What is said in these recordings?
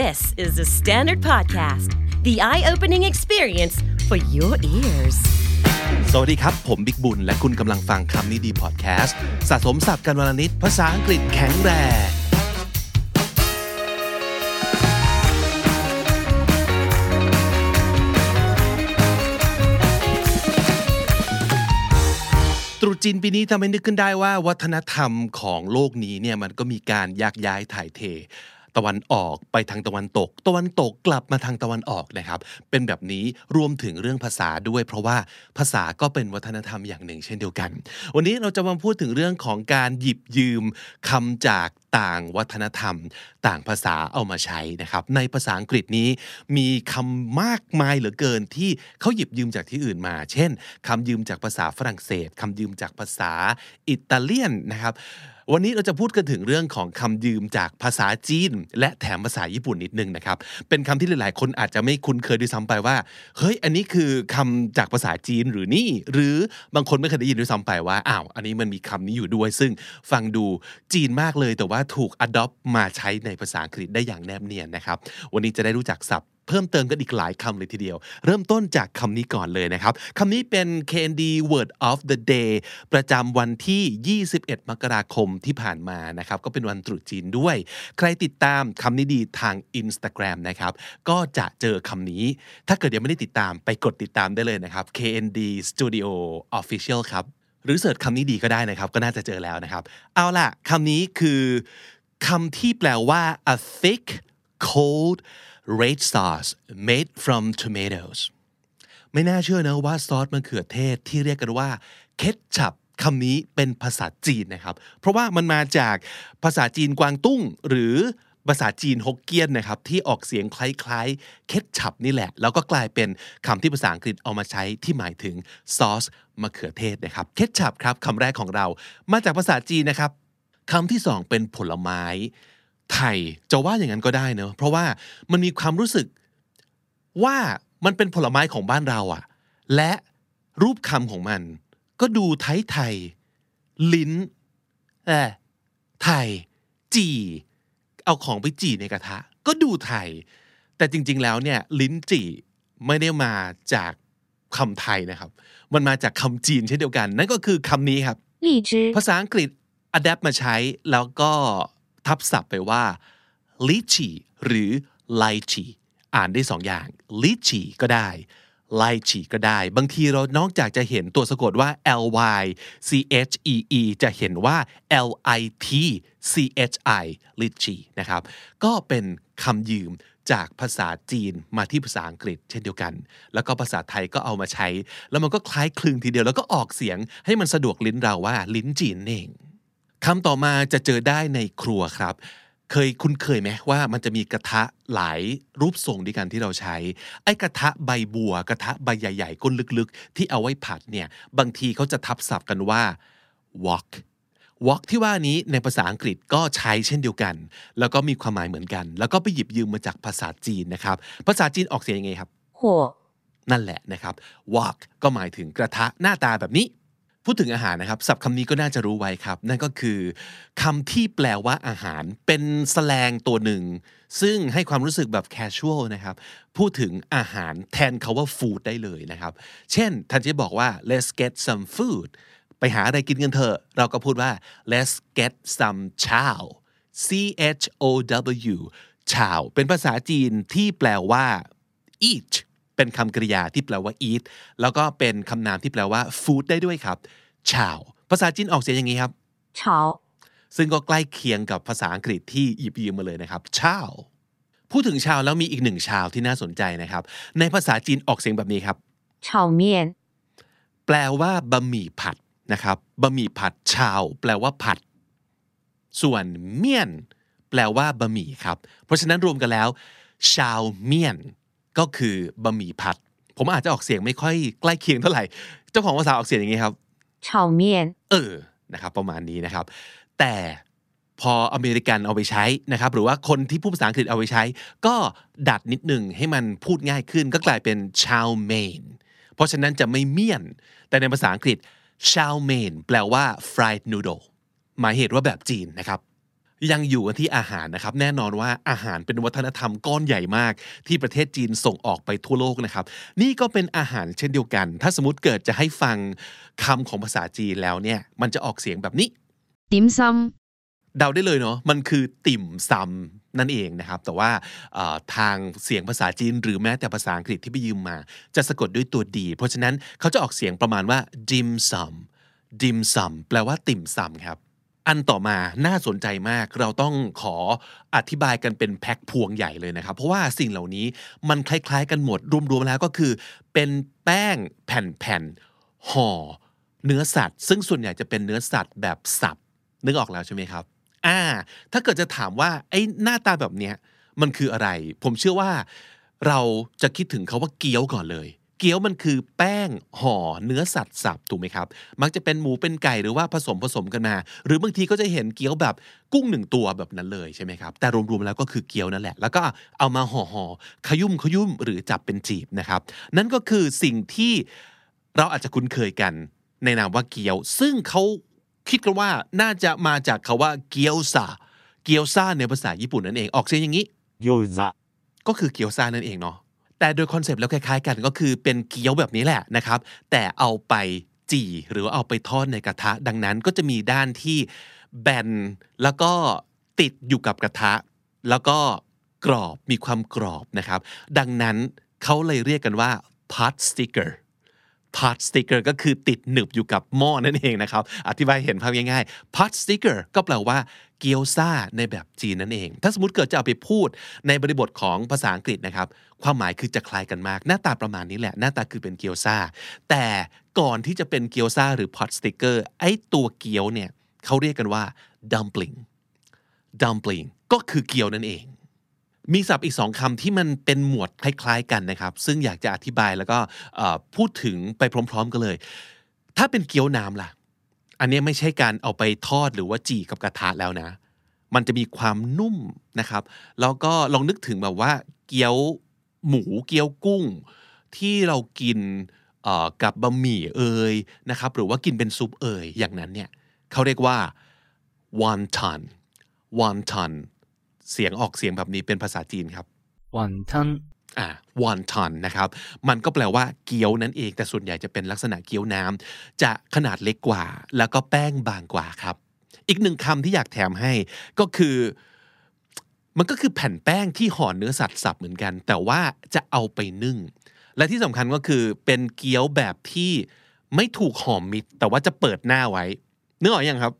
This is the Standard Podcast, the eye opening experience for your ears. สวัสดีครับ ผมบิกบุญ และคุณกำลังฟังคำนี้ดีพอดแคสต์สะสมสับกันวลนิดภาษาอังกฤษแข็งแรงตรุษจีนปีนี้ทำให้นึกขึ้นได้ว่าวัฒนธรรมของโลกนี้เนี่ยมันก็มีการยักย้ายถ่ายเท ตะวันออกไปทางตะวันตก ตะวันตกกลับมาทางตะวันออกนะครับ เป็นแบบนี้รวมถึงเรื่องภาษาด้วย เพราะว่าภาษาก็เป็นวัฒนธรรมอย่างหนึ่งเช่นเดียวกัน วันนี้เราจะมาพูดถึงเรื่องของการหยิบยืมคำจาก ต่างวัฒนธรรม ต่างภาษาเอามาใช้นะครับ ในภาษาอังกฤษนี้มีคำมากมายเหลือเกินที่เขาหยิบยืมจากที่อื่นมา เช่นคำยืมจากภาษาฝรั่งเศสคำยืมจากภาษาอิตาเลียนนะครับวันนี้เราจะพูดกันถึงเรื่องของคำยืมจากภาษาจีน และแถมภาษาญี่ปุ่นนิดนึงนะครับ เป็นคำที่หลาย ๆ คนอาจจะไม่คุ้นเคยด้วยซ้ำไปว่า เฮ้ย อันนี้คือคำจากภาษาจีนหรือนี่ หรือบางคนไม่เคยได้ยินด้วยซ้ำไปว่า อ้าว อันนี้มันมีคำนี้อยู่ด้วย ซึ่งฟังดูจีนมากเลย แต่ว่าถูก adopt มาใช้ในภาษาอังกฤษได้อย่างแนบเนียนนะครับ วันนี้จะได้รู้จักศัพท์เพิ่มเติมกันอีกหลายคำเลยทีเดียว เริ่มต้นจากคำนี้ก่อนเลยนะครับคำนี้เป็น KND Word of the Day ประจำวันที่ 21 มกราคมที่ผ่านมานะครับ ก็เป็นวันตรุษจีนด้วย ใครติดตามคำนี้ดีทาง Instagram นะครับ ก็จะเจอคำนี้ ถ้าเกิดยังไม่ได้ติดตามไปกดติดตามได้เลยนะครับ KND Studio Official ครับ หรือเสิร์ชคำนี้ดีก็ได้นะครับ ก็น่าจะเจอแล้วนะครับ เอาล่ะคำนี้คือคำที่แปลว่า a thick cold red sauce made from tomatoes ไม่น่าเชื่อนะว่าซอสมะเขือเทศที่เรียกกันว่าเคชัพคำนี้เป็นภาษาจีนนะครับ เพราะว่ามันมาจากภาษาจีนกวางตุ้ง หรือภาษาจีนฮกเกี้ยนนะครับ ที่ออกเสียงคล้ายๆ เคทชัพนี่แหละ แล้วก็กลายเป็นคำที่ภาษาอังกฤษเอามาใช้ที่หมายถึงซอส มะเขือเทศนะครับเคชัพครับคำแรกของเรา มาจากภาษาจีนนะครับคำที่สองเป็นผลไม้ไทยจะว่าอย่างนั้นก็ได้เนอะเพราะว่ามันมีความรู้สึกว่ามันเป็นผลไม้ของบ้านเราอะและรูปคำของมัน ก็ดูไทยไทยลิ้นเออไทย จี่เอาของไปจี่ในกระทะ ก็ดูไทย แต่จริง ๆ แล้วเนี่ย ลิ้นจี่ไม่ได้มาจาก คำไทยนะครับ มันมาจากคำจีนเช่นเดียวกัน นั่นก็คือคำนี้ครับ荔枝ภาษาอังกฤษ adapt มาใช้แล้วก็ทับศัพท์ไปว่า lychee หรือ lychee อ่านได้สองอย่าง lychee ก็ได้ lychee ก็ได้ บางทีเรานอกจากจะเห็นตัวสะกดว่า l y c h e e จะเห็นว่า l i t c h i lychee นะครับ ก็เป็นคำยืม จากภาษาจีนมาที่ภาษาอังกฤษเช่นเดียวกัน แล้วก็ภาษาไทยก็เอามาใช้ แล้วมันก็คล้ายคลึงทีเดียว แล้วก็ออกเสียงให้มันสะดวกลิ้นเราว่า ลิ้นจีนเองคำต่อมาจะเจอได้ในครัวครับ เคยคุณเคยไหมว่ามันจะมีกระทะหลายรูปทรงด้วยกันที่เราใช้ ไอ้กระทะใบบัว กระทะใบใหญ่ๆก้นลึกๆ ที่เอาไว้ผัดเนี่ยบางทีเขาจะทับศัพท์กันว่า wok wok ที่ว่านี้ในภาษาอังกฤษก็ใช้เช่นเดียวกัน แล้วก็มีความหมายเหมือนกัน แล้วก็ไปหยิบยืมมาจากภาษาจีนนะครับ ภาษาจีนออกเสียงยังไงครับ火นั่นแหละนะครับ wok ก็หมายถึงกระทะหน้าตาแบบนี้ พูดถึงอาหารนะครับศัพท์คำนี้ก็น่าจะรู้ไว้ครับ นั่นก็คือคำที่แปลว่าอาหารเป็นสแลงตัวหนึ่ง ซึ่งให้ความรู้สึกแบบ casual นะครับ พูดถึงอาหารแทนคาว่า food ได้เลยนะครับ เช่นท่านจะบอกว่า let's get some food ไปหาอะไรกินกันเถอะ เราก็พูดว่า let's get some chow C H O W chow เป็นภาษาจีนที่แปลว่า eat เป็นคำกริยาที่แปลว่า eat แล้วก็เป็นคำนามที่แปลว่า food ได้ด้วยครับ chow ภาษาจีนออกเสียงอย่างนี้ครับชาวซึ่งก็ใกล้เคียงกับภาษาอังกฤษที่หยิบยืมมาเลยนะครับชาวพูดถึงชาวแล้วมีอีกหนึ่งชาวที่น่าสนใจนะครับ ในภาษาจีนออกเสียงแบบนี้ครับชาวเมียนแปลว่าบะหมี่ผัด นะครับบะหมี่ผัดชาว แปลว่าผัด ส่วนเมี่ยน แปลว่าบะหมี่ครับ เพราะฉะนั้นรวมกันแล้ว ชาวเมี่ยน ก็คือบะหมี่ผัด ผมอาจจะออกเสียงไม่ค่อยใกล้เคียงเท่าไหร่ เจ้าของภาษาออกเสียงอย่างนี้ครับ炒面เออนะครับประมาณนี้นะครับ แต่พออเมริกันเอาไปใช้นะครับ หรือว่าคนที่พูดภาษาอังกฤษเอาไปใช้ ก็ดัดนิดหนึ่งให้มันพูดง่ายขึ้นก็กลายเป็นชาวเมนเพราะฉะนั้นจะไม่เมี่ยน แต่ในภาษาอังกฤษ ชาวเมนแปลว่า fried noodle หมายเหตุว่าแบบจีนนะครับ ยังอยู่กันที่อาหารนะครับ แน่นอนว่าอาหารเป็นวัฒนธรรมก้อนใหญ่มาก ที่ประเทศจีนส่งออกไปทั่วโลกนะครับ นี่ก็เป็นอาหารเช่นเดียวกัน ถ้าสมมติเกิดจะให้ฟังคำของภาษาจีนแล้วเนี่ย มันจะออกเสียงแบบนี้點心、 เดาได้เลยเนาะมันคือติ่มซำนั่นเองนะครับ แต่ว่าทางเสียงภาษาจีน หรือแม้แต่ภาษาอังกฤษที่ไปยืมมา จะสะกดด้วยตัวดี เพราะฉะนั้นเขาจะออกเสียงประมาณว่า dim sum dim sum แปลว่าติ่มซำครับ อันต่อมาน่าสนใจมากเราต้องขออธิบายกันเป็นแพ็คพวงใหญ่เลยนะครับ เพราะว่าสิ่งเหล่านี้มันคล้ายๆ กันหมดรวมๆแล้วก็คือ เป็นแป้งแผ่นๆห่อเนื้อสัตว์ ซึ่งส่วนใหญ่จะเป็นเนื้อสัตว์แบบสับนึกออกแล้วใช่ไหมครับ อ่า ถ้าเกิดจะถามว่าไอ้หน้าตาแบบเนี้ยมันคืออะไร ผมเชื่อว่าเราจะคิดถึงเขาว่าเกี๊ยวก่อนเลย เกี๊ยวมันคือแป้งห่อเนื้อสัตว์สับถูกไหมครับ มักจะเป็นหมูเป็นไก่หรือว่าผสมผสมกันมา หรือบางทีก็จะเห็นเกี๊ยวแบบกุ้งหนึ่งตัวแบบนั้นเลยใช่ไหมครับ แต่รวมๆแล้วก็คือเกี๊ยวนั่นแหละ แล้วก็เอามาห่อห่อๆขยุ่มขยุ่มหรือจับเป็นจีบนะครับ นั่นก็คือสิ่งที่เราอาจจะคุ้นเคยกันในนามว่าเกี๊ยว ซึ่งเขา คิดกันว่าน่าจะมาจากคำว่าเกี๊ยวซาเกี๊ยวซาในภาษาญี่ปุ่นนั่นเองออกเสียงอย่างนี้餃子ก็คือเกี๊ยวซ่านั่นเองเนาะแต่โดยคอนเซปต์แล้วคล้ายๆกันก็คือเป็นเกี๊ยวแบบนี้แหละนะครับ แต่เอาไปจี่หรือว่าเอาไปทอดในกระทะ ดังนั้นก็จะมีด้านที่แบนแล้วก็ติดอยู่กับกระทะ แล้วก็กรอบมีความกรอบนะครับ ดังนั้นเขาเลยเรียกกันว่า pot sticker pot sticker ก็คือติดหนึบอยู่กับหม้อนั่นเองนะครับ อธิบายเห็นภาพง่ายๆ pot sticker ก็แปลว่าเกี๊ยวซ่าในแบบจีนนั่นเอง ถ้าสมมติเกิดจะเอาไปพูดในบริบทของภาษาอังกฤษนะครับ ความหมายคือจะคล้ายกันมาก หน้าตาประมาณนี้แหละ หน้าตาคือเป็นเกี๊ยวซ่า แต่ก่อนที่จะเป็นเกี๊ยวซ่าหรือ pot sticker ไอ้ตัวเกี๊ยวเนี่ยเขาเรียกกันว่า dumpling dumpling ก็คือเกี๊ยวนั่นเอง มีศัพท์อีกสองคำที่มันเป็นหมวดคล้ายๆกันนะครับ ซึ่งอยากจะอธิบายแล้วก็พูดถึงไปพร้อม ๆ กันเลย ถ้าเป็นเกี๊ยวน้ำล่ะ อันนี้ไม่ใช่การเอาไปทอดหรือว่าจี่กับกระทะแล้วนะ มันจะมีความนุ่มนะครับ แล้วก็ลองนึกถึงแบบว่า เกี๊ยวหมูเกี๊ยวกุ้ง ที่เรากินกับบะหมี่เอ่ยนะครับ หรือว่ากินเป็นซุปเอ่ยอย่างนั้นเนี่ยเขาเรียกว่า wonton wonton เสียงออกเสียงแบบนี้เป็นภาษาจีนครับวันทันอ่าวันทันนะครับ มันก็แปลว่าเกี๊ยวนั่นเอง แต่ส่วนใหญ่จะเป็นลักษณะเกี๊ยวน้ำ จะขนาดเล็กกว่า แล้วก็แป้งบางกว่าครับ อีกหนึ่งคำที่อยากแถมให้ก็คือ มันก็คือแผ่นแป้งที่ห่อเนื้อสัตว์สับเหมือนกัน แต่ว่าจะเอาไปนึ่ง และที่สำคัญก็คือเป็นเกี๊ยวแบบที่ไม่ถูกห่อมิด แต่ว่าจะเปิดหน้าไว้เนื้ออกอยังครับ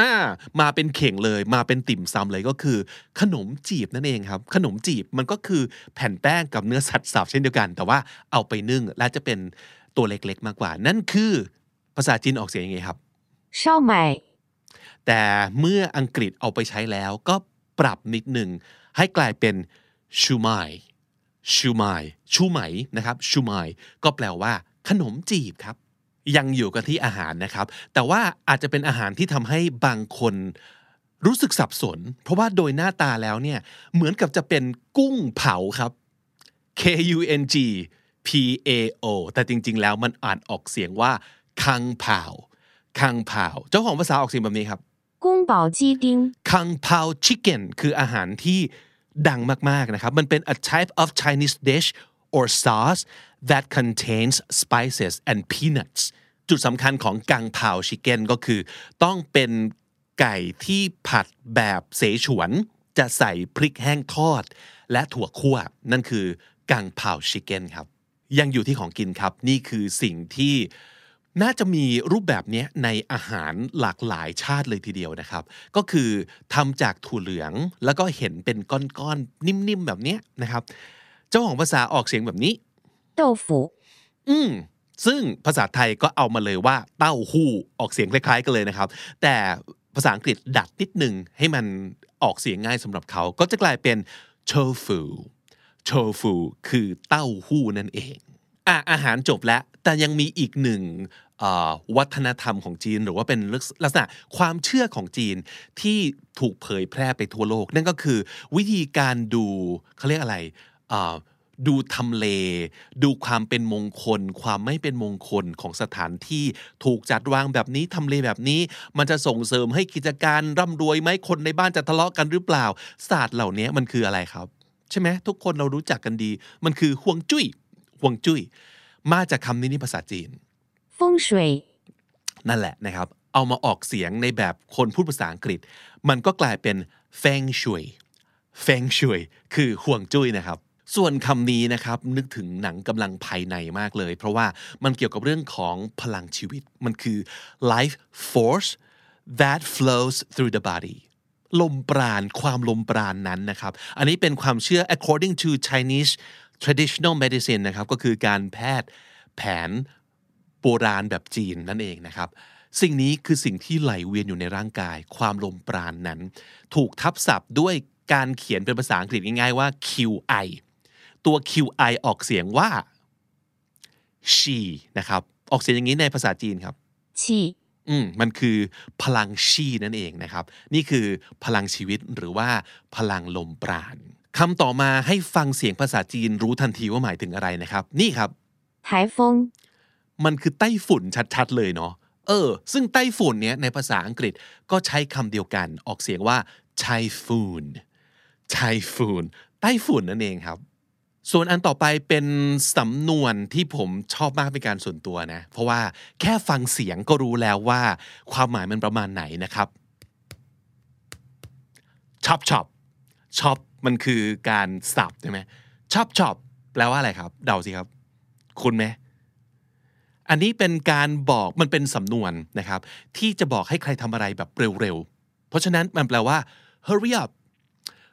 อ่า มาเป็นเข่งเลย มาเป็นติ่มซำเลยก็คือ ขนมจีบนั่นเองครับ ขนมจีบมันก็คือแผ่นแป้งกับเนื้อสัตว์สับเช่นเดียวกัน แต่ว่าเอาไปนึ่งและจะเป็นตัวเล็กๆมากกว่า นั่นคือภาษาจีนออกเสียงยังไงครับ燒賣、แต่เมื่ออังกฤษเอาไปใช้แล้วก็ปรับนิดหนึ่งให้กลายเป็นชูไมชูไมชูไหมนะครับชูไมก็แปลว่า ขนมจีบครับ ยังอยู่กันที่อาหารนะครับ แต่ว่าอาจจะเป็นอาหารที่ทำให้บางคนรู้สึกสับสน เพราะว่าโดยหน้าตาแล้วเนี่ยเหมือนกับจะเป็นกุ้งเผาครับ K U N G P A O แต่จริง ๆ แล้วมันอ่านออกเสียงว่าคังเผาคังเผาเจ้าของภาษาออกเสียงแบบนี้ครับ กุ้งเผาจีดิงคังเผาชิคเก้นคืออาหารที่ดังมาก ๆ นะครับ มันเป็น a type of Chinese dish or sauce that contains spices and peanuts จุดสำคัญของกังเผาชิคเก้นก็คือ ต้องเป็นไก่ที่ผัดแบบเสฉวน จะใส่พริกแห้งทอด และถั่วคั่ว นั่นคือกังเผาชิคเก้นครับ ยังอยู่ที่ของกินครับ นี่คือสิ่งที่น่าจะมีรูปแบบนี้ในอาหารหลากหลายชาติเลยทีเดียวนะครับ ก็คือทำจากถั่วเหลืองแล้วก็เห็นเป็นก้อนๆนิ่มๆแบบนี้นะครับ เจ้าของภาษาออกเสียงแบบนี้ 豆腐、อืมซึ่งภาษาไทยก็เอามาเลยว่าเต้าหู้ออกเสียงคล้ายๆกันเลยนะครับ แต่ภาษาอังกฤษดัดนิดนึงให้มันออกเสียงง่ายสำหรับเขา ก็จะกลายเป็น tofu tofu คือเต้าหู้นั่นเองอะอาหารจบแล้ว แต่ยังมีอีกหนึ่งวัฒนธรรมของจีน หรือว่าเป็นลักษณะความเชื่อของจีนที่ถูกเผยแพร่ไปทั่วโลก นั่นก็คือวิธีการดูเขาเรียกอะไร ดูทำเล ดูความเป็นมงคล ความไม่เป็นมงคลของสถานที่ถูกจัดวางแบบนี้ทำเลแบบนี้ มันจะส่งเสริมให้กิจการร่ำรวยไหมคนในบ้านจะทะเลาะกันหรือเปล่าศาสตร์เหล่านี้มันคืออะไรครับ ใช่ไหมทุกคนเรารู้จักกันดี มันคือห่วงจุ้ยห่วงจุ้ยมาจากคำนี้นี่ภาษาจีน风水นั่นแหละนะครับ เอามาออกเสียงในแบบคนพูดภาษาอังกฤษ มันก็กลายเป็น feng shui feng shui คือห่วงจุ้ยนะครับ ส่วนคำนี้นะครับนึกถึงหนังกำลังภายในมากเลย เพราะว่ามันเกี่ยวกับเรื่องของพลังชีวิต มันคือ life force that flows through the body ลมปราณความลมปราณนั้นนะครับ อันนี้เป็นความเชื่อ according to Chinese traditional medicine นะครับก็คือการแพทย์แผนโบราณแบบจีนนั่นเองนะครับ สิ่งนี้คือสิ่งที่ไหลเวียนอยู่ในร่างกาย ความลมปราณนนั้น ถูกทับศัพท์ด้วยการเขียนเป็นภาษาอังกฤษง่ายๆว่า QI ตัว qi ออกเสียงว่า she นะครับ ออกเสียงอย่างนี้ในภาษาจีนครับ she อืมมันคือพลังชีนั่นเองนะครับ นี่คือพลังชีวิตหรือว่าพลังลมปราณคำต่อมาให้ฟังเสียงภาษาจีนรู้ทันทีว่าหมายถึงอะไรนะครับ นี่ครับไต้ฝุ่นมันคือไต้ฝุ่นชัดๆ เลยเนาะเออ ซึ่งไต้ฝุ่นเนี้ยในภาษาอังกฤษก็ใช้คำเดียวกันออกเสียงว่าไต้ฝุ่นไต้ฝุ่นไต้ฝุ่นนั่นเองครับ ส่วนอันต่อไปเป็นสำนวนที่ผมชอบมากเป็นการส่วนตัวนะ เพราะว่าแค่ฟังเสียงก็รู้แล้วว่า ความหมายมันประมาณไหนนะครับ chop chop chop มันคือการสับใช่ไหม chop chop แปลว่าอะไรครับ เดาสิครับ คุณไหมอันนี้เป็นการบอกมันเป็นสำนวนนะครับ ที่จะบอกให้ใครทำอะไรแบบเร็วๆ เพราะฉะนั้นมันแปลว่า hurry up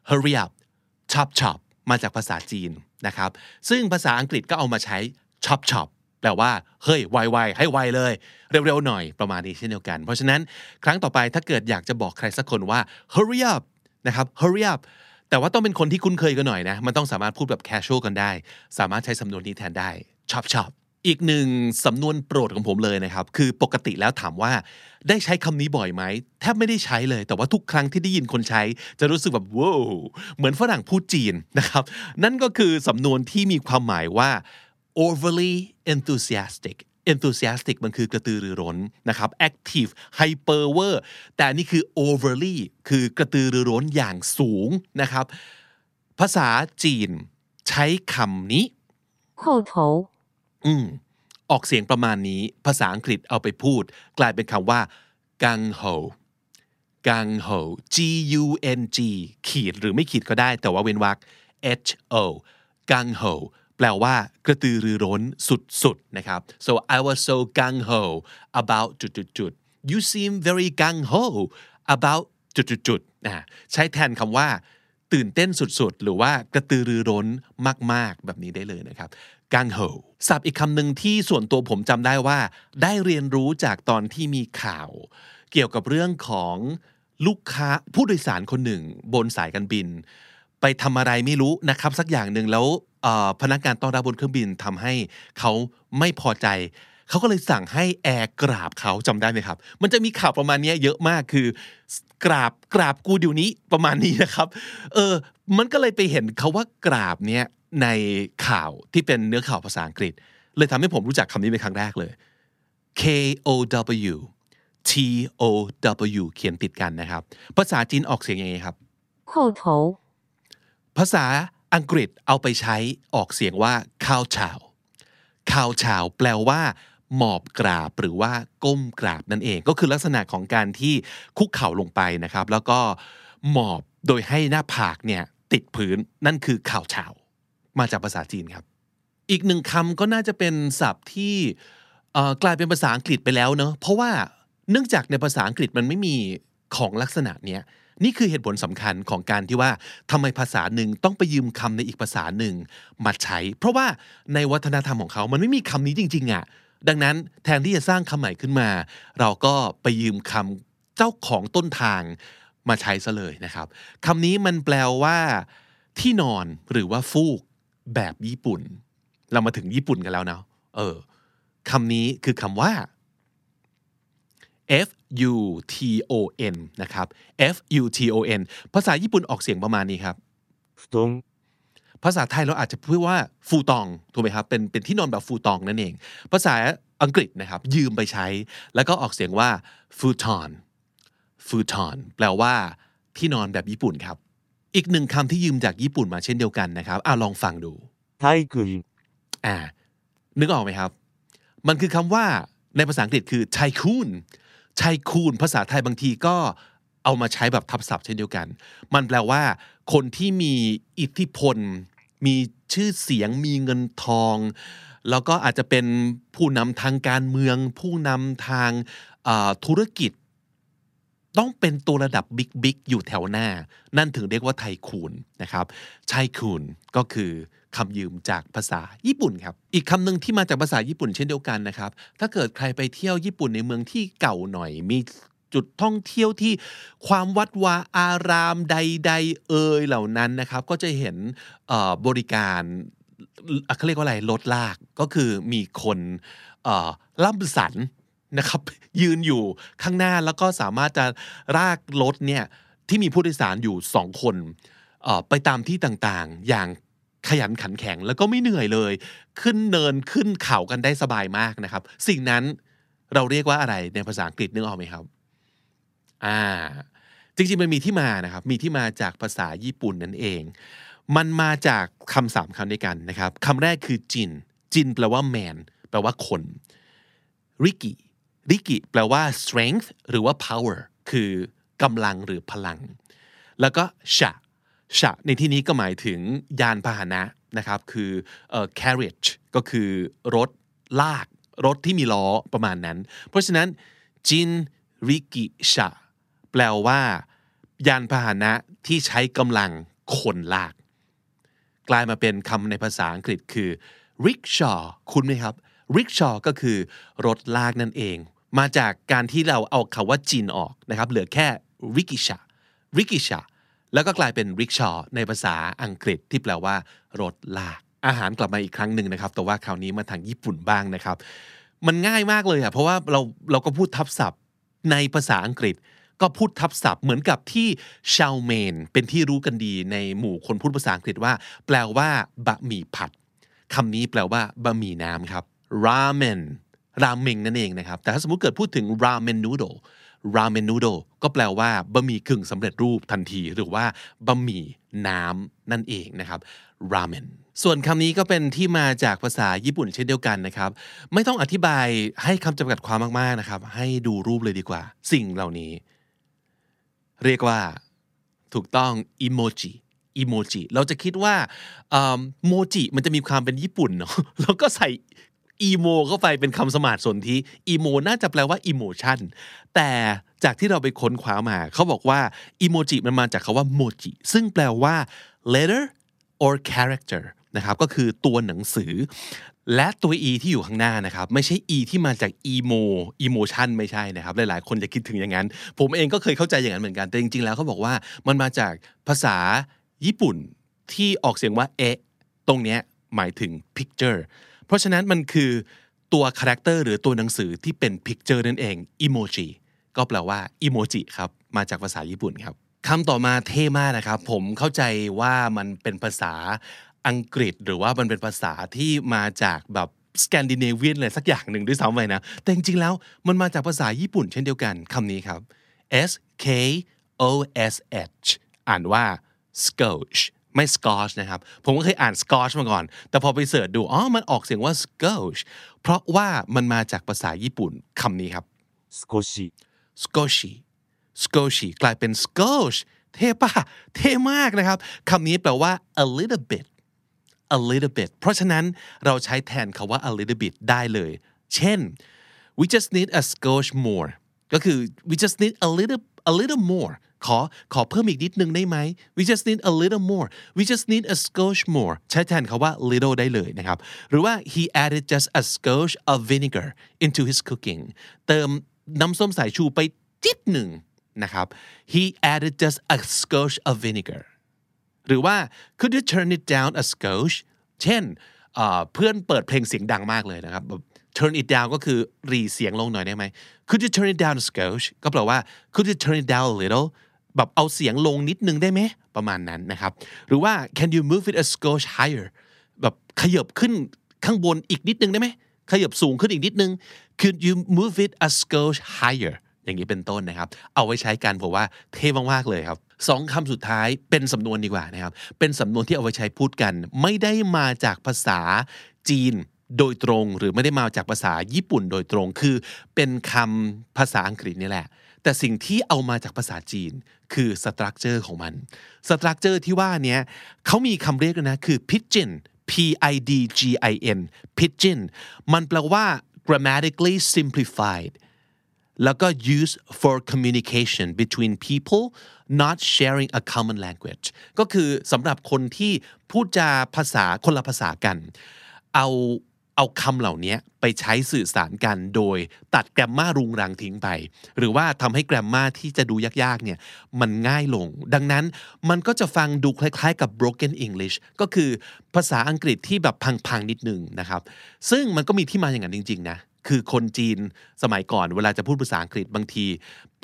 hurry up chop chop มาจากภาษาจีน นะครับ ซึ่งภาษาอังกฤษก็เอามาใช้ chop chop แปลว่า เฮ้ยไวๆให้ไวเลย เร็วๆหน่อยประมาณนี้เช่นเดียวกัน เพราะฉะนั้นครั้งต่อไปถ้าเกิดอยากจะบอกใครสักคนว่า hurry up นะครับ hurry up แต่ว่าต้องเป็นคนที่คุ้นเคยกันหน่อยนะ มันต้องสามารถพูดแบบ casual กันได้ สามารถใช้สำนวนนี้แทนได้ chop chop อีกหนึ่งสำนวนโปรดของผมเลยนะครับ คือปกติแล้วถามว่าได้ใช้คำนี้บ่อยไหมแทบไม่ได้ใช้เลย แต่ว่าทุกครั้งที่ได้ยินคนใช้ จะรู้สึกแบบว้าวเหมือนฝรั่งพูดจีนนะครับ นั่นก็คือสำนวนที่มีความหมายว่า overly enthusiastic enthusiastic มันคือกระตือรือร้นนะครับ active hyper wer แต่นี่คือ overly คือกระตือรือร้นอย่างสูงนะครับ ภาษาจีนใช้คำนี้后头 อืมออกเสียงประมาณนี้ภาษาอังกฤษเอาไปพูด กลายเป็นคำว่า gang ho gang ho g u n g ขีดหรือไม่ขีดก็ได้ แต่ว่าเว้นวรรค h o gang ho แปลว่ากระตือรือร้นสุดๆนะครับ so I was so gung ho about จุดๆๆ you seem very gung ho about จุดๆๆนะใช้แทนคำว่า ตื่นเต้นสุดๆ หรือว่ากระตือรือร้นมากๆ แบบนี้ได้เลยนะครับ กังโฮศัพท์อีกคำหนึ่งที่ส่วนตัวผมจำได้ว่า ได้เรียนรู้จากตอนที่มีข่าว เกี่ยวกับเรื่องของลูกค้าผู้โดยสารคนหนึ่ง บนสายการบิน ไปทำอะไรไม่รู้นะครับ สักอย่างหนึ่งแล้วพนักงานต้อนรับบนเครื่องบินทำให้เขาไม่พอใจเขาก็เลยสั่งให้แอร์กราบเขาจำได้ไหมครับ มันจะมีข่าวประมาณนี้เยอะมากคือกราบกราบกูเดี๋ยวนี้ประมาณนี้นะครับ เออ มันก็เลยไปเห็นเขาว่ากราบเนี้ย ในข่าวที่เป็นเนื้อข่าวภาษาอังกฤษ เลยทำให้ผมรู้จักคำนี้เป็นครั้งแรกเลย K O W T O W เขียนติดกันนะครับ ภาษาจีนออกเสียงยังไงครับ后头ภาษาอังกฤษเอาไปใช้ออกเสียงว่า cow chow cow chow แปลว่าหมอบกราบหรือว่าก้มกราบนั่นเอง ก็คือลักษณะของการที่คุกเข่าลงไปนะครับ แล้วก็หมอบโดยให้หน้าผากเนี่ยติดพื้นนั่นคือข่าวเฉา มาจากภาษาจีนครับ อีกหนึ่งคำก็น่าจะเป็นศัพท์ที่กลายเป็นภาษาอังกฤษไปแล้วเนอะเพราะว่าเนื่องจากในภาษาอังกฤษมันไม่มีของลักษณะเนี้ยนี่คือเหตุผลสำคัญของการที่ว่าทำไมภาษาหนึ่งต้องไปยืมคำในอีกภาษาหนึ่งมาใช้ เพราะว่าในวัฒนธรรมของเขามันไม่มีคำนี้จริงๆอะ่ะดังนั้นแทนที่จะสร้างคำใหม่ขึ้นมา เราก็ไปยืมคำเจ้าของต้นทางมาใช้ซะเลยนะครับคำนี้มันแปลว่า ที่นอนหรือว่าฟูก แบบญี่ปุ่น เรามาถึงญี่ปุ่นกันแล้วเนาะเออคำนี้คือคำว่า F U T O N นะครับ F U T O N ภาษาญี่ปุ่นออกเสียงประมาณนี้ครับ布団ภาษาไทยเราอาจจะพูดว่าฟูตองถูกไหมครับ เป็นเป็นที่นอนแบบฟูตองนั่นเอง ภาษาอังกฤษนะครับ ยืมไปใช้ แล้วก็ออกเสียงว่า futon futon แปลว่าที่นอนแบบญี่ปุ่นครับ อีกหนึ่งคำที่ยืมจากญี่ปุ่นมาเช่นเดียวกันนะครับอ่าลองฟังดูไทกุนอ่านึกออกไหมครับ มันคือคำว่าในภาษาอังกฤษคือไทคูนไทคูนภาษาไทยบางทีก็เอามาใช้แบบทับศัพท์เช่นเดียวกัน มันแปลว่า คนที่มีอิทธิพล มีชื่อเสียง มีเงินทอง แล้วก็อาจจะเป็นผู้นำทางการเมือง ผู้นำทางธุรกิจ ต้องเป็นตัวระดับบิ๊กบิ๊กอยู่แถวหน้า นั่นถึงเรียกว่าไทคูนนะครับไทคูนก็คือคำยืมจากภาษาญี่ปุ่นครับ อีกคำหนึ่งที่มาจากภาษาญี่ปุ่นเช่นเดียวกันนะครับ ถ้าเกิดใครไปเที่ยวญี่ปุ่นในเมืองที่เก่าหน่อย มีจุดท่องเที่ยวที่ความวัดวาอารามใด ๆ เอ่ยเหล่านั้นนะครับ ก็จะเห็นบริการอะเขาเรียกว่าอะไรรถลากก็คือมีคนล่ำสัน นะครับยืนอยู่ข้างหน้าแล้วก็สามารถจะลากรถเนี่ยที่มีผู้โดยสารอยู่สองคนไปตามที่ต่างๆ อย่างขยันขันแข็งแล้วก็ไม่เหนื่อยเลย ขึ้นเนินขึ้นเขากันได้สบายมากนะครับ สิ่งนั้นเราเรียกว่าอะไรในภาษาอังกฤษนึกออกไหมครับอ่าจริงๆมันมีที่มานะครับมีที่มาจากภาษาญี่ปุ่นนั่นเอง มันมาจากคำสามคำด้วยกันนะครับคำแรกคือจินจินแปลว่า man แปลว่าคนริกิ ริกิแปลว่า strength หรือว่า power คือกำลังหรือพลัง แล้วก็ชะชะในที่นี้ก็หมายถึงยานพาหนะนะครับ คือเอ่อ carriage ก็คือรถลาก รถที่มีล้อประมาณนั้น เพราะฉะนั้นจินริกิชะแปลว่า ยานพาหนะที่ใช้กำลังคนลาก กลายมาเป็นคำในภาษาอังกฤษคือ rickshaw คุณไหมครับ rickshaw ก็คือรถลากนั่นเอง มาจากการที่เราเอาคำว่าจินออกนะครับ เหลือแค่ rickshaw rickshaw แล้วก็กลายเป็น rickshaw ในภาษาอังกฤษที่แปลว่ารถลาก อาหารกลับมาอีกครั้งหนึ่งนะครับ แต่ว่าคราวนี้มาทางญี่ปุ่นบ้างนะครับ มันง่ายมากเลยอะเพราะว่าเราเราก็พูดทับศัพท์ในภาษาอังกฤษ ก็พูดทับศัพท์เหมือนกับที่ชาวเมน เป็นที่รู้กันดีในหมู่คนพูดภาษาอังกฤษว่า แปลว่าบะหมี่ผัดคำนี้แปลว่าบะหมี่น้ำครับ ramen ราเมงนั่นเองนะครับ แต่ถ้าสมมติเกิดพูดถึง ramen noodle ramen noodle ก็แปลว่าบะหมี่กึ่งสำเร็จรูปทันทีหรือว่าบะหมี่น้ำนั่นเองนะครับ ramen ส่วนคำนี้ก็เป็นที่มาจากภาษาญี่ปุ่นเช่นเดียวกันนะครับ ไม่ต้องอธิบายให้คำจำกัดความมากๆนะครับ ให้ดูรูปเลยดีกว่า สิ่งเหล่านี้ เรียกว่า ถูกต้องอิโมจิอิโมจิเราจะคิดว่าโมจิมันจะมีความเป็นญี่ปุ่นเนาะแล้วก็ใส่ emo เข้าไปเป็นคำสมาสสนธิ emo น่าจะแปลว่า emotion แต่จากที่เราไปค้นคว้ามา เขาบอกว่าอิโมจิมันมาจากคำว่าโมจิซึ่งแปลว่า letter or character นะครับก็คือตัวหนังสือ และตัว e ที่อยู่ข้างหน้านะครับ ไม่ใช่ e ที่มาจาก emo emotion ไม่ใช่นะครับ หลายๆ คนจะคิดถึงอย่างนั้น ผมเองก็เคยเข้าใจอย่างนั้นเหมือนกัน แต่จริง ๆ แล้วเขาบอกว่ามันมาจากภาษาญี่ปุ่นที่ออกเสียงว่าเอะตรงเนี้ยหมายถึง picture เพราะฉะนั้นมันคือตัว character หรือตัวหนังสือที่เป็น picture นั่นเอง emoji ก็แปลว่า emoji ครับมาจากภาษาญี่ปุ่นครับคำต่อมาเท่มากนะครับ ผมเข้าใจว่ามันเป็นภาษาอังกฤษ หรือว่ามันเป็นภาษาที่มาจากแบบสแกนดิเนเวียนอะไรสักอย่างหนึ่งด้วยซ้ำไปนะ แต่จริงๆแล้วมันมาจากภาษาญี่ปุ่นเช่นเดียวกันคำนี้ครับ S K O S H อ่านว่า scotch ไม่ scotch นะครับ ผมก็เคยอ่าน scotch มาก่อน แต่พอไปเสิร์ชดูอ๋อมันออกเสียงว่า scotch เพราะว่ามันมาจากภาษาญี่ปุ่นคำนี้ครับ少し scotchy scotchy กลายเป็น scotch เท่ปะเท่มากนะครับคำนี้แปลว่า a little bit a little bit เพราะฉะนั้นเราใช้แทนคาว่า a little bit ได้เลย เช่น we just need a scotch more ก็คือ we just need a little a little more ขอขอเพิ่มอีกนิดนึงได้ไหม we just need a little more we just need a scotch more ใช้แทนคาว่า little ได้เลยนะครับ หรือว่า he added just a scotch of vinegar into his cooking เติมน้ำส้มสายชูไปจิดหนึ่งนะครับ he added just a scotch of vinegar หรือว่า could you turn it down a skosh เช่นเอ่อเพื่อนเปิดเพลงเสียงดังมากเลยนะครับแบบ turn it down ก็คือรีเสียงลงหน่อยได้ไหม could you turn it down a skosh ก็แปลว่า could you turn it down a little แบบเอาเสียงลงนิดนึงได้ไหม ประมาณนั้นนะครับ หรือว่า can you move it a skosh higher แบบขยับขึ้นข้างบนอีกนิดนึงได้ไหมขยับสูงขึ้นอีกนิดนึง could you move it a skosh higher อย่างนี้เป็นต้นนะครับ เอาไว้ใช้กันผมว่าเท่มากๆเลยครับสองคำสุดท้ายเป็นสำนวนดีกว่านะครับ เป็นสำนวนที่เอาไว้ใช้พูดกัน ไม่ได้มาจากภาษาจีน โดยตรงหรือไม่ได้มาจากภาษาญี่ปุ่นโดยตรงคือเป็นคำภาษาอังกฤษนี่แหละ แต่สิ่งที่เอามาจากภาษาจีนคือ structure ของมัน structure ที่ว่าเนี้ยเขามีคำเรียกนะคือ pidgin P I D G I N pidgin มันแปลว่า grammatically simplified แล้วก็ use for communication between people not sharing a common language ก็คือสำหรับคนที่พูดจาภาษาคนละภาษากัน เอา เอาคำเหล่านี้ไปใช้สื่อสารกันโดยตัดแกรมมารุงรังทิ้งไป หรือว่าทำให้แกรมมาที่จะดูยากๆเนี่ยมันง่ายลง ดังนั้นมันก็จะฟังดูคล้ายๆกับ broken English ก็คือภาษาอังกฤษที่แบบพังๆนิดนึงนะครับ ซึ่งมันก็มีที่มาอย่างนั้นจริงๆนะ คือคนจีนสมัยก่อนเวลาจะพูดภาษาอังกฤษบางที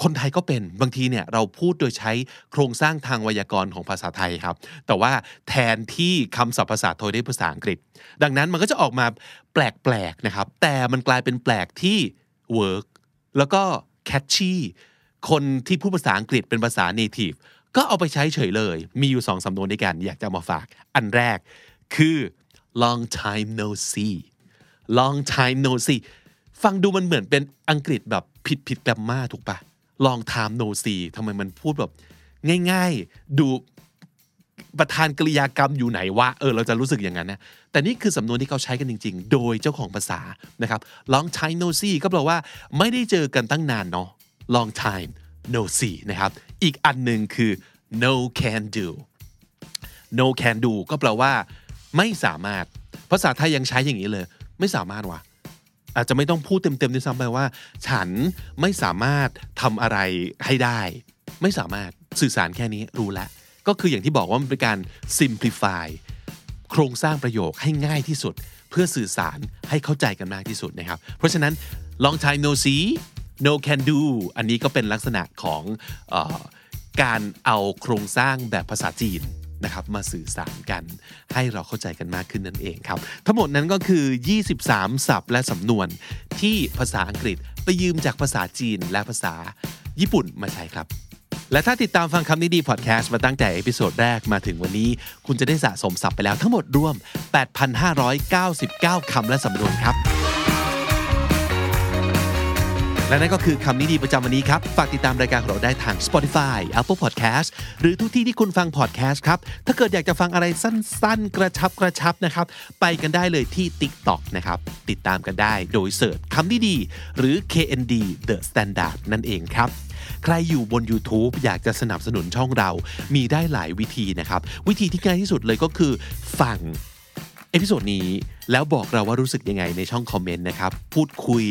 คนไทยก็เป็นบางทีเนี่ยเราพูดโดยใช้โครงสร้างทางไวยากรณ์ของภาษาไทยครับ แต่ว่าแทนที่คำศัพท์ภาษาไทยด้วยภาษาอังกฤษ ดังนั้นมันก็จะออกมาแปลกๆนะครับ แต่มันกลายเป็นแปลกที่ work แล้วก็ catchy คนที่พูดภาษาอังกฤษเป็นภาษา native ก็เอาไปใช้เฉยเลย มีอยู่สองสำนวนด้วยกัน อยากจะมาฝาก อันแรกคือ long time no see long time no see ฟังดูมันเหมือนเป็นอังกฤษแบบผิดผิดแกรมมาถูกปะ long time no see ทำไมมันพูดแบบง่าย ๆ ดูประธานกริยากรรมอยู่ไหนวะเออเราจะรู้สึกอย่างนั้นนะแต่นี่คือสำนวนที่เขาใช้กันจริง ๆ โดยเจ้าของภาษานะครับ long time no see ก็แปลว่าไม่ได้เจอกันตั้งนานเนาะ long time no see นะครับ อีกอันหนึ่งคือ no can do no can do ก็แปลว่า ไม่สามารถ ภาษาไทยยังใช้อย่างนี้เลย ไม่สามารถวะ อาจจะไม่ต้องพูดเต็มๆด้วยซ้ำไปว่า ฉันไม่สามารถทำอะไรให้ได้ ไม่สามารถสื่อสารแค่นี้รู้ล้วก็คืออย่างที่บอกว่ามันเป็นการ simplify โครงสร้างประโยคให้ง่ายที่สุด เพื่อสื่อสารให้เข้าใจกันมากที่สุดนะครับ เพราะฉะนั้น long time no see no can do อันนี้ก็เป็นลักษณะของเอ่อการเอาโครงสร้างแบบภาษาจีน นะครับมาสื่อสารกัน ให้เราเข้าใจกันมากขึ้นนั่นเองครับ ทั้งหมดนั้นก็คือ 23 ศัพท์และสำนวนที่ภาษาอังกฤษไปยืมจากภาษาจีนและภาษาญี่ปุ่นมาใช้ครับ และถ้าติดตามฟังคำนี้ดีพอดแคสต์มาตั้งแต่ episode แรกมาถึงวันนี้ คุณจะได้สะสมศัพท์ไปแล้วทั้งหมดรวม 8,599 คำและสำนวนครับ และนั่นก็คือคำนี้ดีประจำวันนี้ครับ ฝากติดตามรายการของเราได้ทาง Spotify Apple Podcast หรือทุกที่ที่คุณฟัง podcast ครับ ถ้าเกิดอยากจะฟังอะไรสั้น ๆ กระชับกระชับนะครับ ไปกันได้เลยที่ TikTok นะครับ ติดตามกันได้โดยเสิร์ชคำนี้ดี หรือ KND The Standard นั่นเองครับใครอยู่บน YouTube อยากจะสนับสนุนช่องเรา มีได้หลายวิธีนะครับ วิธีที่ง่ายที่สุดเลยก็คือฟัง episode นี้แล้วบอกเราว่ารู้สึกยังไงในช่องคอมเมนต์นะครับ พูดคุย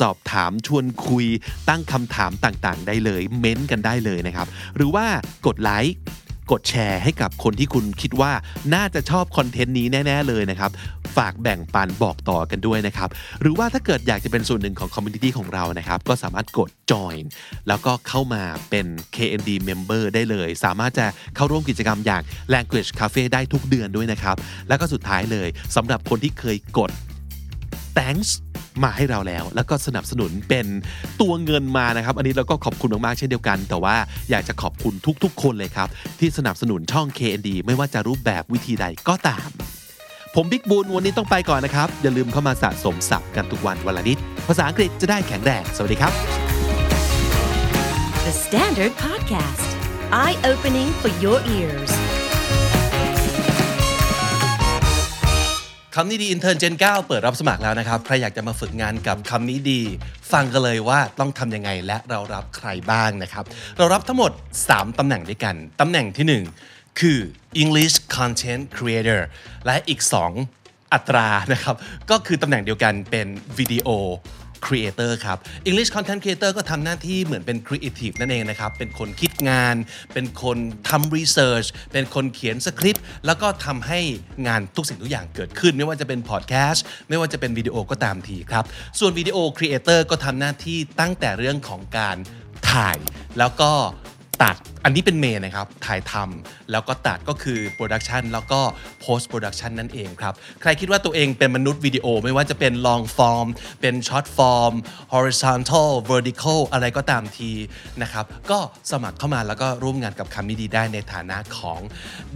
สอบถามชวนคุย ตั้งคำถามต่างๆ ได้เลย เม้นต์กันได้เลยนะครับ หรือว่ากดไลค์ กดแชร์ให้กับคนที่คุณคิดว่าน่าจะชอบคอนเทนต์นี้แน่ ๆ เลยนะครับ ฝากแบ่งปันบอกต่อกันด้วยนะครับ หรือว่าถ้าเกิดอยากจะเป็นส่วนหนึ่งของ community ของเรานะครับ ก็สามารถกด join แล้วก็เข้ามาเป็น KND member ได้เลย สามารถจะเข้าร่วมกิจกรรมอย่าง Language Cafe ได้ทุกเดือนด้วยนะครับ แล้วก็สุดท้ายเลยสำหรับคนที่เคยกด thanks มาให้เราแล้ว แล้วก็สนับสนุนเป็นตัวเงินมานะครับ อันนี้เราก็ขอบคุณมากๆเช่นเดียวกัน แต่ว่าอยากจะขอบคุณทุกๆ คนเลยครับ ที่สนับสนุนช่อง KND ไม่ว่าจะรูปแบบวิธีใดก็ตาม ผมบิ๊กบูลวันนี้ต้องไปก่อนนะครับ อย่าลืมเข้ามาสะสมศัพท์กันทุกวันวันละนิด ภาษาอังกฤษจะได้แข็งแรงสวัสดีครับ The Standard Podcast, eye opening for your ears. คำนี้ดีอินเทอร์เจน9เปิดรับสมัครแล้วนะครับ ใครอยากจะมาฝึกงานกับคำนี้ดี ฟังกันเลยว่าต้องทำยังไงและเรารับใครบ้างนะครับ เรารับทั้งหมด 3ตำแหน่งด้วยกันตำแหน่งทีหนึ่1 คือ English Content Creator และอีก 2 อัตรานะครับ ก็คือตำแหน่งเดียวกันเป็นวิดีโอ Creator ครับ English Content Creator ก็ทำหน้าที่เหมือนเป็น Creative นั่นเองนะครับ เป็นคนคิดงาน เป็นคนทำ Research เป็นคนเขียนสคริปต์ แล้วก็ทำให้งานทุกสิ่งทุกอย่างเกิดขึ้น ไม่ว่าจะเป็น Podcast ไม่ว่าจะเป็นวิดีโอก็ตามทีครับ ส่วนวิดีโอ Creator ก็ทำหน้าที่ตั้งแต่เรื่องของการถ่าย แล้วก็ ตัดอันนี้เป็น main นะครับ ถ่ายทำแล้วก็ตัดก็คือ production แล้วก็ post-production นั่นเองครับ ใครคิดว่าตัวเองเป็นมนุษย์วิดีโอ ไม่ว่าจะเป็น long form เป็น short form horizontal vertical อะไรก็ตามทีนะครับ ก็สมัครเข้ามาแล้วก็ร่วมงานกับคำนี้ดีได้ในฐานะของ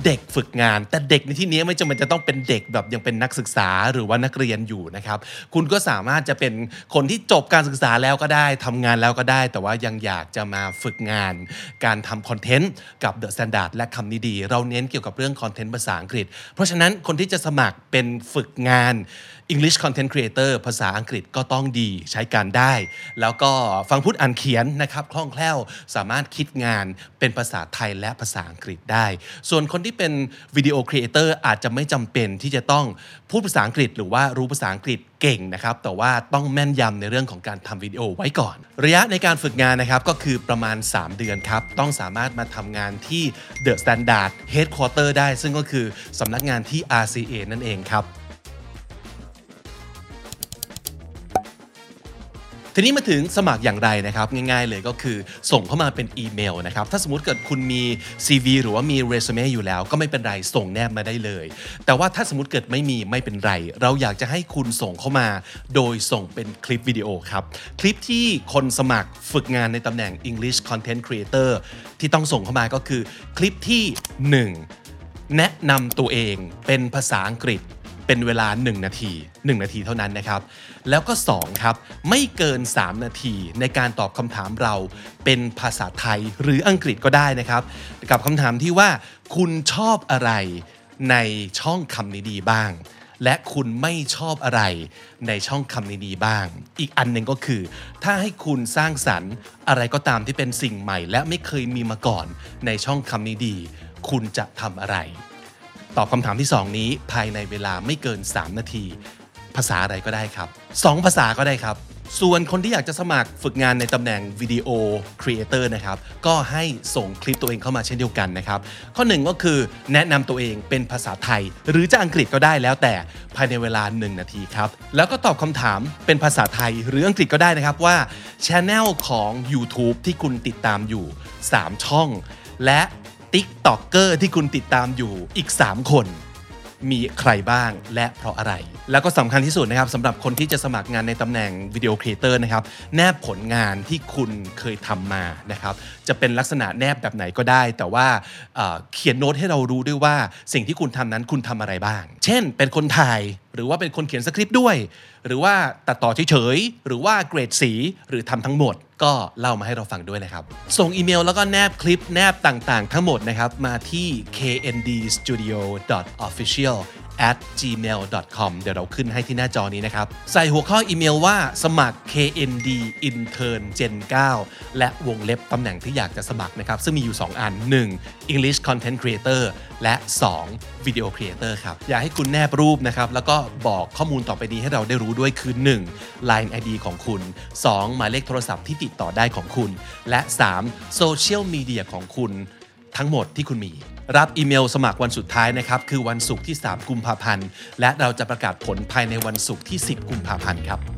เด็กฝึกงาน แต่เด็กในที่นี้ไม่จำเป็นจะต้องเป็นเด็กแบบยังเป็นนักศึกษาหรือว่านักเรียนอยู่นะครับ คุณก็สามารถจะเป็นคนที่จบการศึกษาแล้วก็ได้ทำงานแล้วก็ได้ แต่ว่ายังอยากจะมาฝึกงานการการทำคอนเทนต์กับ The Standard และคำนี้ดี เราเน้นเกี่ยวกับเรื่องคอนเทนต์ภาษาอังกฤษ เพราะฉะนั้นคนที่จะสมัครเป็นฝึกงาน English Content Creator ภาษาอังกฤษก็ต้องดีใช้การได้ แล้วก็ฟังพูดอ่านเขียนนะครับคล่องแคล่วสามารถคิดงานเป็นภาษาไทยและภาษาอังกฤษได้ ส่วนคนที่เป็น video creator อาจจะไม่จำเป็นที่จะต้องพูดภาษาอังกฤษ หรือว่ารู้ภาษาอังกฤษเก่งนะครับ แต่ว่าต้องแม่นยำในเรื่องของการทำวิดีโอไว้ก่อน ระยะในการฝึกงานนะครับก็คือประมาณ 3 เดือนครับ ต้องสามารถมาทำงานที่ The Standard Headquarter ได้ ซึ่งก็คือสำนักงานที่ RCA นั่นเองครับ ทีนี้มาถึงสมัครอย่างไรนะครับ ง่ายๆเลยก็คือส่งเข้ามาเป็นอีเมลนะครับ ถ้าสมมติเกิดคุณมี CV หรือว่ามีเรซูเม่อยู่แล้ว ก็ไม่เป็นไรส่งแนบมาได้เลย แต่ว่าถ้าสมมติเกิดไม่มีไม่เป็นไร เราอยากจะให้คุณส่งเข้ามา โดยส่งเป็นคลิปวิดีโอครับ คลิปที่คนสมัครฝึกงานในตำแหน่ง English Content Creator ที่ต้องส่งเข้ามาก็คือคลิปที่ 1 แนะนำตัวเองเป็นภาษาอังกฤษ เป็นเวลา 1 นาที 1 นาทีเท่านั้นนะครับ แล้วก็ 2 ครับ ไม่เกิน 3 นาทีในการตอบคำถามเราเป็นภาษาไทยหรืออังกฤษก็ได้นะครับ กับคำถามที่ว่าคุณชอบอะไรในช่องคำนี้ดีบ้าง และคุณไม่ชอบอะไรในช่องคำนี้ดีบ้าง อีกอันหนึ่งก็คือ ถ้าให้คุณสร้างสรรค์อะไรก็ตามที่เป็นสิ่งใหม่ และไม่เคยมีมาก่อนในช่องคำนี้ดี คุณจะทำอะไร ตอบคำถามที่ 2 นี้ภายในเวลาไม่เกิน 3 นาที ภาษาอะไรก็ได้ครับ 2 ภาษาก็ได้ครับ ส่วนคนที่อยากจะสมัครฝึกงานในตำแหน่ง video creator นะครับ ก็ให้ส่งคลิปตัวเองเข้ามาเช่นเดียวกันนะครับ ข้อหนึ่งก็คือแนะนำตัวเองเป็นภาษาไทย หรือจะอังกฤษก็ได้แล้วแต่ภายในเวลา 1 นาทีครับ แล้วก็ตอบคำถามเป็นภาษาไทยหรืออังกฤษก็ได้นะครับว่าช anel ของ YouTube ที่คุณติดตามอยู่ 3 ช่อง และ TikToker ที่คุณติดตามอยู่อีก 3 คน มีใครบ้างและเพราะอะไร แล้วก็สำคัญที่สุดนะครับสำหรับคนที่จะสมัครงานในตำแหน่ง video creator นะครับแนบผลงานที่คุณเคยทำมานะครับจะเป็นลักษณะแนบแบบไหนก็ได้ แต่ว่าเเขียนโน้ตให้เรารู้ด้วยว่าสิ่งที่คุณทำนั้นคุณทำอะไรบ้าง เช่น เป็นคนถ่าย หรือว่าเป็นคนเขียนสคริปต์ด้วย หรือว่าตัดต่อเฉยๆ หรือว่าเกรดสี หรือทำทั้งหมด ก็เล่ามาให้เราฟังด้วยนะครับ ส่งอีเมลแล้วก็แนบคลิปแนบต่างๆ ทั้งหมดนะครับ มาที่ kndstudio.official at gmail.com เดี๋ยวเราขึ้นให้ที่หน้าจอนี้นะครับ ใส่หัวข้ออีเมลว่าสมัคร KND Intern Gen 9 และวงเล็บตำแหน่งที่อยากจะสมัครนะครับ ซึ่งมีอยู่ 2 อัน 1. English Content Creator และ 2. Video Creator ครับ อยากให้คุณแนบรูปนะครับ แล้วก็บอกข้อมูลต่อไปนี้ให้เราได้รู้ด้วยคือ 1. Line ID ของคุณ 2. หมายเลขโทรศัพท์ที่ติดต่อได้ของคุณ และ 3. Social Media ของคุณทั้งหมดที่คุณมี รับอีเมลสมัครวันสุดท้ายนะครับ คือวันศุกร์ที่ 3 กุมภาพันธ์ และเราจะประกาศผลภายในวันศุกร์ที่ 10 กุมภาพันธ์ครับ